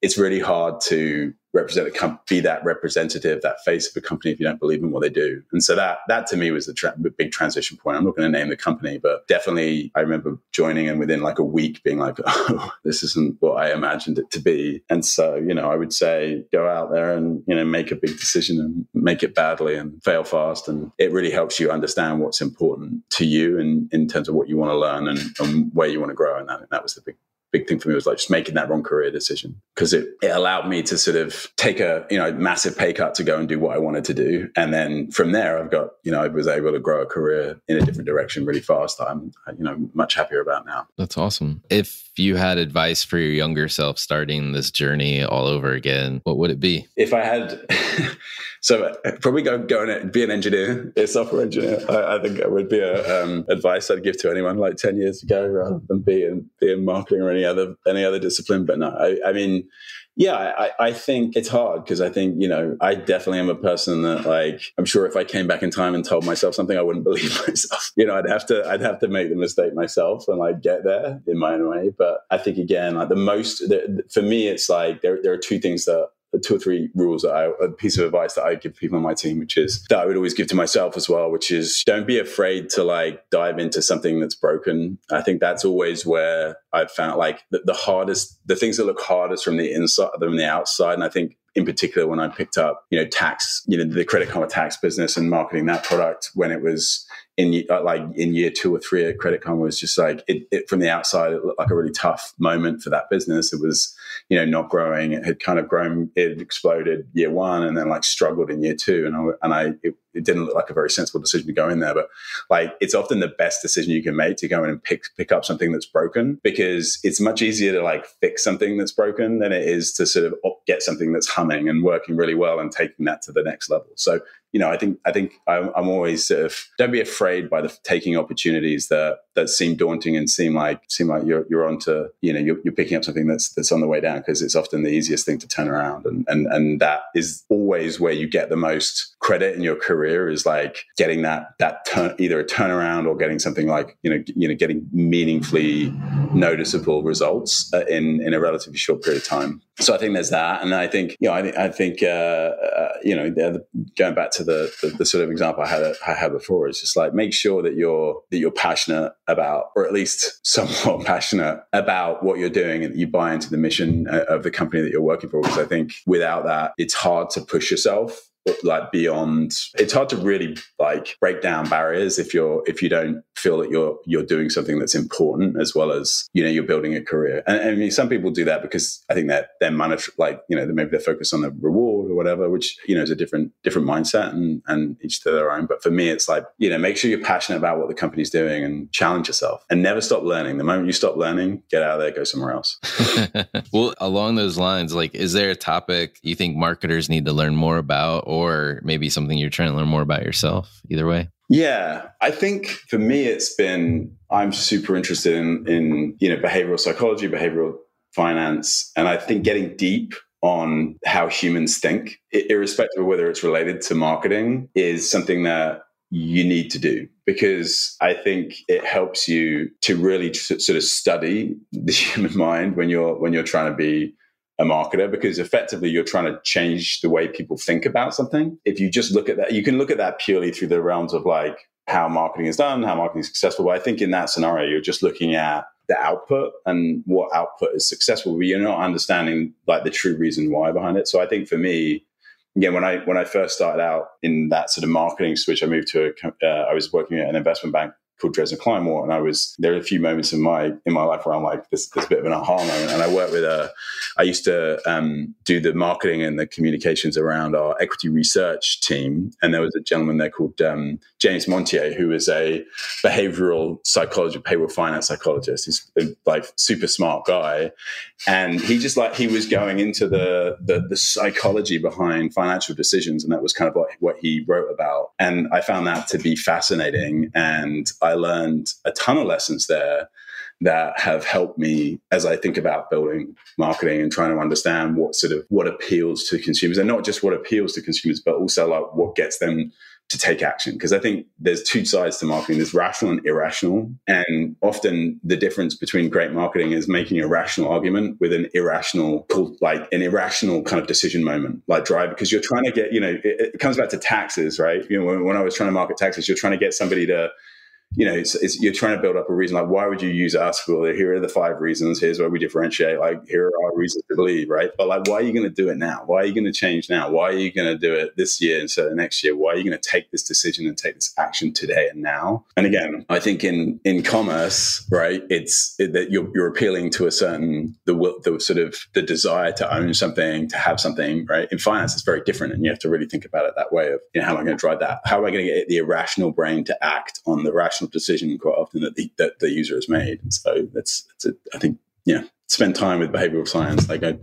[SPEAKER 6] it's really hard to represent a company, be that representative, that face of a company if you don't believe in what they do. And so that that to me was the tra- big transition point. I'm not going to name the company, but definitely I remember joining and within like a week being like, oh, this isn't what I imagined it to be. And so you know, I would say go out there and you know make a big decision and make it badly and fail fast, and it really helps you understand what's important to you and in terms of what you want to learn and, and where you want to grow. And that that was the big big thing for me was like just making that wrong career decision because it, it allowed me to sort of take a you know massive pay cut to go and do what I wanted to do, and then from there I've got you know I was able to grow a career in a different direction really fast. I'm you know much happier about now.
[SPEAKER 5] That's awesome. If you had advice for your younger self starting this journey all over again, what would it be?
[SPEAKER 6] If I had. so probably go go and be an engineer, a software engineer. I, I think it would be a um, advice I'd give to anyone like ten years ago, rather than be in, be in marketing or any other any other discipline. But no, I, I mean, yeah, I, I think it's hard because I think, you know, I definitely am a person that like, I'm sure if I came back in time and told myself something, I wouldn't believe myself. You know, I'd have to, I'd have to make the mistake myself and like get there in my own way. But I think again, like the most, the, for me, it's like there, there are two things that two or three rules that I, a piece of advice that I give people on my team, which is that I would always give to myself as well, which is don't be afraid to like dive into something that's broken. I think that's always where I've found like the, the hardest, the things that look hardest from the inside than the outside. And I think in particular when I picked up, you know, tax, you know, the Credit Karma tax business and marketing that product when it was in uh, like in year two or three at Credit Karma was just like it, it, from the outside it looked like a really tough moment for that business. It was you know not growing. It had kind of grown. It exploded year one and then like struggled in year two. And I and I it, it didn't look like a very sensible decision to go in there. But like it's often the best decision you can make to go in and pick pick up something that's broken because it's much easier to like fix something that's broken than it is to sort of get something that's humming and working really well and taking that to the next level. So you know, I think I think I'm, I'm, always sort of don't be afraid by the taking opportunities that that seem daunting and seem like seem like you're you're onto you know you're, you're picking up something that's that's on the way down because it's often the easiest thing to turn around and and and that is always where you get the most credit in your career is like getting that that turn either a turnaround or getting something like you know you know getting meaningfully noticeable results uh, in in a relatively short period of time. So I think there's that, and I think you know I, I think uh, uh, you know going back to the, the, the sort of example I had I had before is just like make sure that you're that you're passionate about, or at least somewhat passionate about what you're doing, and that you buy into the mission uh, of the company that you're working for. Because I think without that, it's hard to push yourself like beyond it's hard to really like break down barriers if you're if you don't feel that you're you're doing something that's important as well as you know you're building a career. And, I mean some people do that because I think that they're monetary like you know maybe they're focused on the reward or whatever which you know is a different different mindset and and each to their own. But for me it's like you know make sure you're passionate about what the company's doing and challenge yourself and never stop learning. The moment you stop learning get out of there go somewhere else.
[SPEAKER 5] Well along those lines like is there a topic you think marketers need to learn more about or maybe something you're trying to learn more about yourself either way?
[SPEAKER 6] Yeah i think for me it's been i'm super interested in in you know behavioral psychology behavioral finance and i think getting deep on how humans think irrespective of whether it's related to marketing is something that you need to do because I think it helps you to really sort of study the human mind when you're when you're trying to be a marketer because effectively you're trying to change the way people think about something. If you just look at that, you can look at that purely through the realms of like how marketing is done, how marketing is successful. But I think in that scenario, you're just looking at the output and what output is successful, but you're not understanding like the true reason why behind it. So I think for me, again, when I when I first started out in that sort of marketing switch, I moved to a, uh, I was working at an investment bank called Dresdner Kleinwort, and I was there are a few moments in my in my life where I'm like this this bit of an aha moment. And I worked with a, I used to um, do the marketing and the communications around our equity research team, and there was a gentleman there called um, James Montier who is a behavioral psychologist, behavioral finance psychologist. He's a, like super smart guy, and he just like he was going into the, the the psychology behind financial decisions, and that was kind of what what he wrote about. And I found that to be fascinating, and I learned a ton of lessons there that have helped me as I think about building marketing and trying to understand what sort of what appeals to consumers and not just what appeals to consumers, but also like what gets them to take action. Because I think there's two sides to marketing. There's rational and irrational. And often the difference between great marketing is making a rational argument with an irrational, like an irrational kind of decision moment, like drive, because you're trying to get, you know, it, it comes back to taxes, right? You know, when, when I was trying to market taxes, you're trying to get somebody to you know, it's, it's, you're trying to build up a reason. Like, why would you use us? Well, here are the five reasons. Here's where we differentiate. Like, here are our reasons to believe, right? But like, why are you going to do it now? Why are you going to change now? Why are you going to do it this year instead of next year? Why are you going to take this decision and take this action today and now? And again, I think in in commerce, right, it's it, that you're, you're appealing to a certain the the sort of the desire to own something, to have something, right? In finance, it's very different, and you have to really think about it that way of you know how am I going to drive that? How am I going to get the irrational brain to act on the rational decision quite often that the that the user has made? So that's that's I think yeah spend time with behavioral science. Like, go,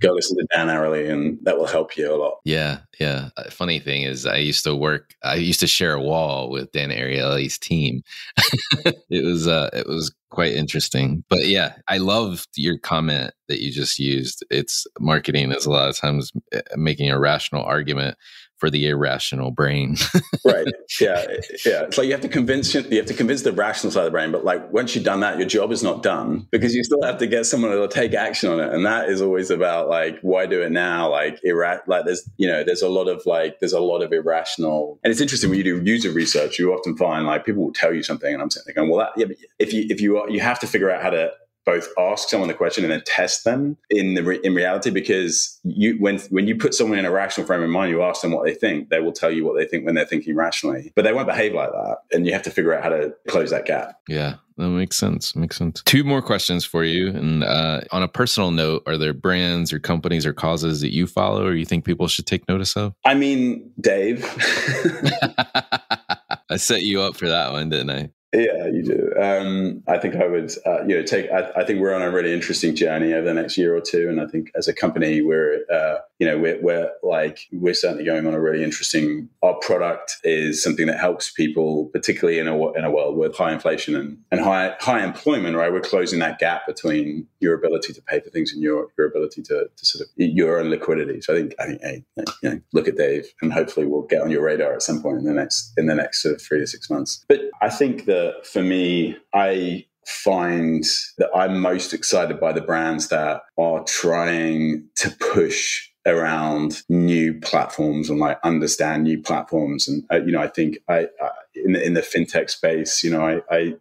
[SPEAKER 6] go listen to Dan Ariely, and that will help you a lot.
[SPEAKER 5] Yeah, yeah. Uh, funny thing is, I used to work. I used to share a wall with Dan Ariely's team. it was, uh, it was quite interesting. But yeah, I love your comment that you just used. It's marketing is a lot of times uh, making a rational argument for the irrational brain.
[SPEAKER 6] right. Yeah. Yeah. It's like you have to convince you have to convince the rational side of the brain, but like once you've done that, your job is not done because you still have to get someone to take action on it. And that is always about like why do it now? Like ira- like there's you know, there's a lot of like there's a lot of irrational and it's interesting when you do user research, you often find like people will tell you something and I'm sitting there going, well that yeah, if you if you are, you have to figure out how to both ask someone the question and then test them in the re- in reality because you when when you put someone in a rational frame of mind you ask them what they think they will tell you what they think when they're thinking rationally but they won't behave like that and you have to figure out how to close that gap.
[SPEAKER 5] Yeah that makes sense makes sense. Two more questions for you and uh, on a personal note are there brands or companies or causes that you follow or you think people should take notice of?
[SPEAKER 6] I mean dave.
[SPEAKER 5] I set you up for that one, didn't I?
[SPEAKER 6] Yeah, you do. Um, I think I would, uh, you know, take. I, I, think we're on a really interesting journey over the next year or two, and I think as a company, we're, uh, you know, we're, we're like we're certainly going on a really interesting. Our product is something that helps people, particularly in a in a world with high inflation and, and high high employment. Right, we're closing that gap between your ability to pay for things and your your ability to, to sort of your own liquidity. So I think I think hey, you know, look at Dave, and hopefully we'll get on your radar at some point in the next in the next sort of three to six months. But I think that for me, I find that I'm most excited by the brands that are trying to push around new platforms and like understand new platforms. And uh, you know i think i, I in, the, in the fintech space you know i, I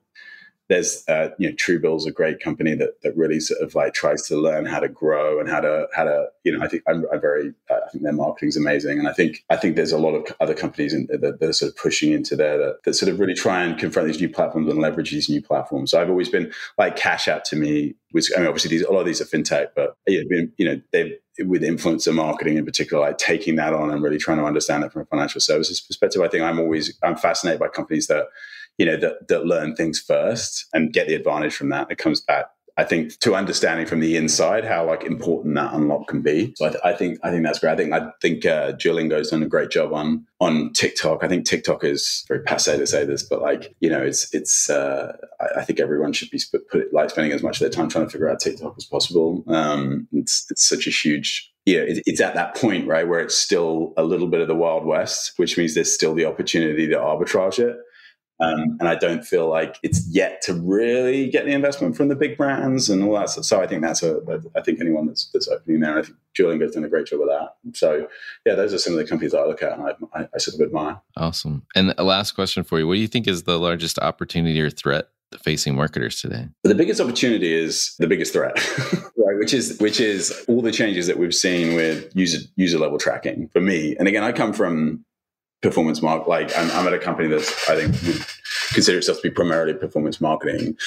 [SPEAKER 6] there's uh, you know Truebill's a great company that that really sort of like tries to learn how to grow and how to how to you know I think I'm, I'm very uh, I think their marketing's amazing and I think I think there's a lot of other companies in, that, that, are sort of pushing into there that, that sort of really try and confront these new platforms and leverage these new platforms. So I've always been like Cash App to me was I mean obviously these a lot of these are fintech but you know they've with influencer marketing in particular, like taking that on and really trying to understand it from a financial services perspective. I think I'm always I'm fascinated by companies that you know, that, that learn things first and get the advantage from that. It comes back, I think, to understanding from the inside how like important that unlock can be. So I, th- I think I think that's great. I think I think uh, Duolingo's done a great job on on TikTok. I think TikTok is very passe to say this, but like you know, it's it's. Uh, I, I, think everyone should be sp- put, like spending as much of their time trying to figure out TikTok as possible. Um, it's it's such a huge yeah, it, it's at that point, right, where it's still a little bit of the Wild West, which means there's still the opportunity to arbitrage it. Um, and I don't feel like it's yet to really get the investment from the big brands and all that. So, so I think that's a, I think anyone that's, that's opening there, I think Duolingo's done a great job of that. So yeah, those are some of the companies that I look at and I, I, I sort of admire.
[SPEAKER 5] Awesome. And a last question for you. What do you think is the largest opportunity or threat facing marketers today?
[SPEAKER 6] The biggest opportunity is the biggest threat, right? Which is which is all the changes that we've seen with user user level tracking for me. And again, I come from performance mark. Like I'm, I'm, at a company that's I think would consider itself to be primarily performance marketing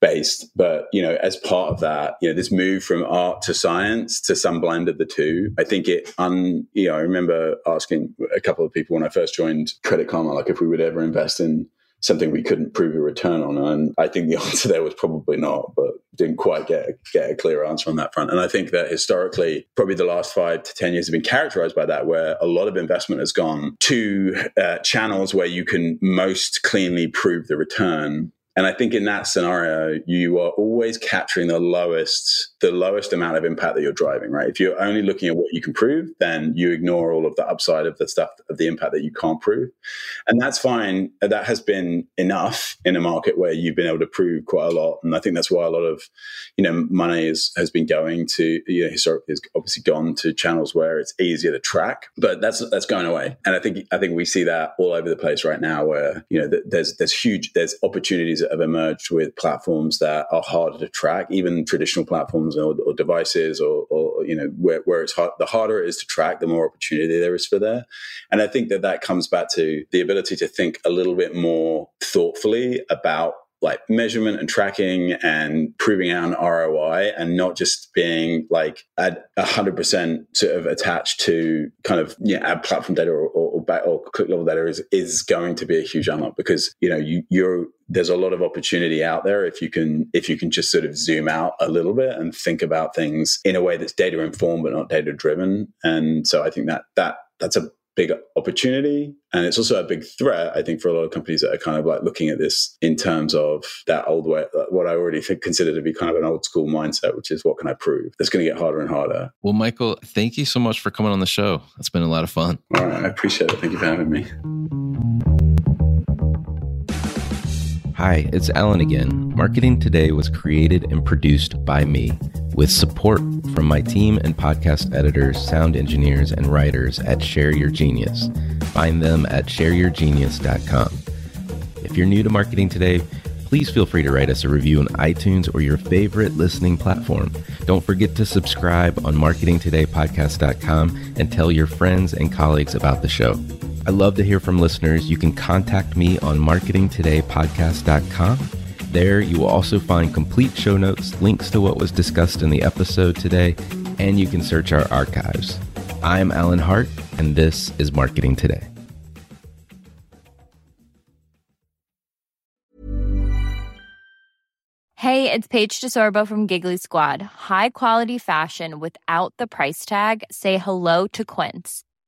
[SPEAKER 6] based. But you know, as part of that, you know, this move from art to science to some blend of the two, I think it. Un, you know, I remember asking a couple of people when I first joined Credit Karma, like if we would ever invest in something we couldn't prove a return on? And I think the answer there was probably not, but didn't quite get a, get a clear answer on that front. And I think that historically, probably the last five to 10 years have been characterized by that, where a lot of investment has gone to uh, channels where you can most cleanly prove the return And I think in that scenario, you are always capturing the lowest, the lowest amount of impact that you're driving, right? If you're only looking at what you can prove, then you ignore all of the upside of the stuff of the impact that you can't prove. And that's fine. That has been enough in a market where you've been able to prove quite a lot. And I think that's why a lot of, you know, money is, has been going to, you know, historically has obviously gone to channels where it's easier to track, but that's, that's going away. And I think, I think we see that all over the place right now where, you know, there's, there's huge, there's opportunities that have emerged with platforms that are harder to track, even traditional platforms or, or devices or, or, you know, where, where it's hard, the harder it is to track, the more opportunity there is for there. And I think that that comes back to the ability to think a little bit more thoughtfully about like measurement and tracking and proving out an ROI and not just being like at hundred percent sort of attached to kind of yeah ad platform data or, or, or, click level data is is going to be a huge unlock because you know you you're there's a lot of opportunity out there if you can if you can just sort of zoom out a little bit and think about things in a way that's data informed but not data driven. And so I think that that that's a big opportunity and it's also a big threat i think for a lot of companies that are kind of like looking at this in terms of that old way what i already think, consider to be kind of an old school mindset which is what can i prove? It's going to get harder and harder.
[SPEAKER 5] Well michael thank you so much for coming on the show. It's been a lot of fun.
[SPEAKER 6] All right i appreciate it. Thank you for having me
[SPEAKER 5] Hi, it's Alan again. Marketing Today was created and produced by me with support from my team and podcast editors, sound engineers, and writers at Share Your Genius. Find them at shareyourgenius.com. If you're new to Marketing Today, please feel free to write us a review on iTunes or your favorite listening platform. Don't forget to subscribe on marketingtodaypodcast.com and tell your friends and colleagues about the show. I love to hear from listeners. You can contact me on marketingtodaypodcast.com. There, you will also find complete show notes, links to what was discussed in the episode today, and you can search our archives. I'm Alan Hart, and this is Marketing Today.
[SPEAKER 7] Hey, it's Paige DeSorbo from Giggly Squad. High quality fashion without the price tag? Say hello to Quince.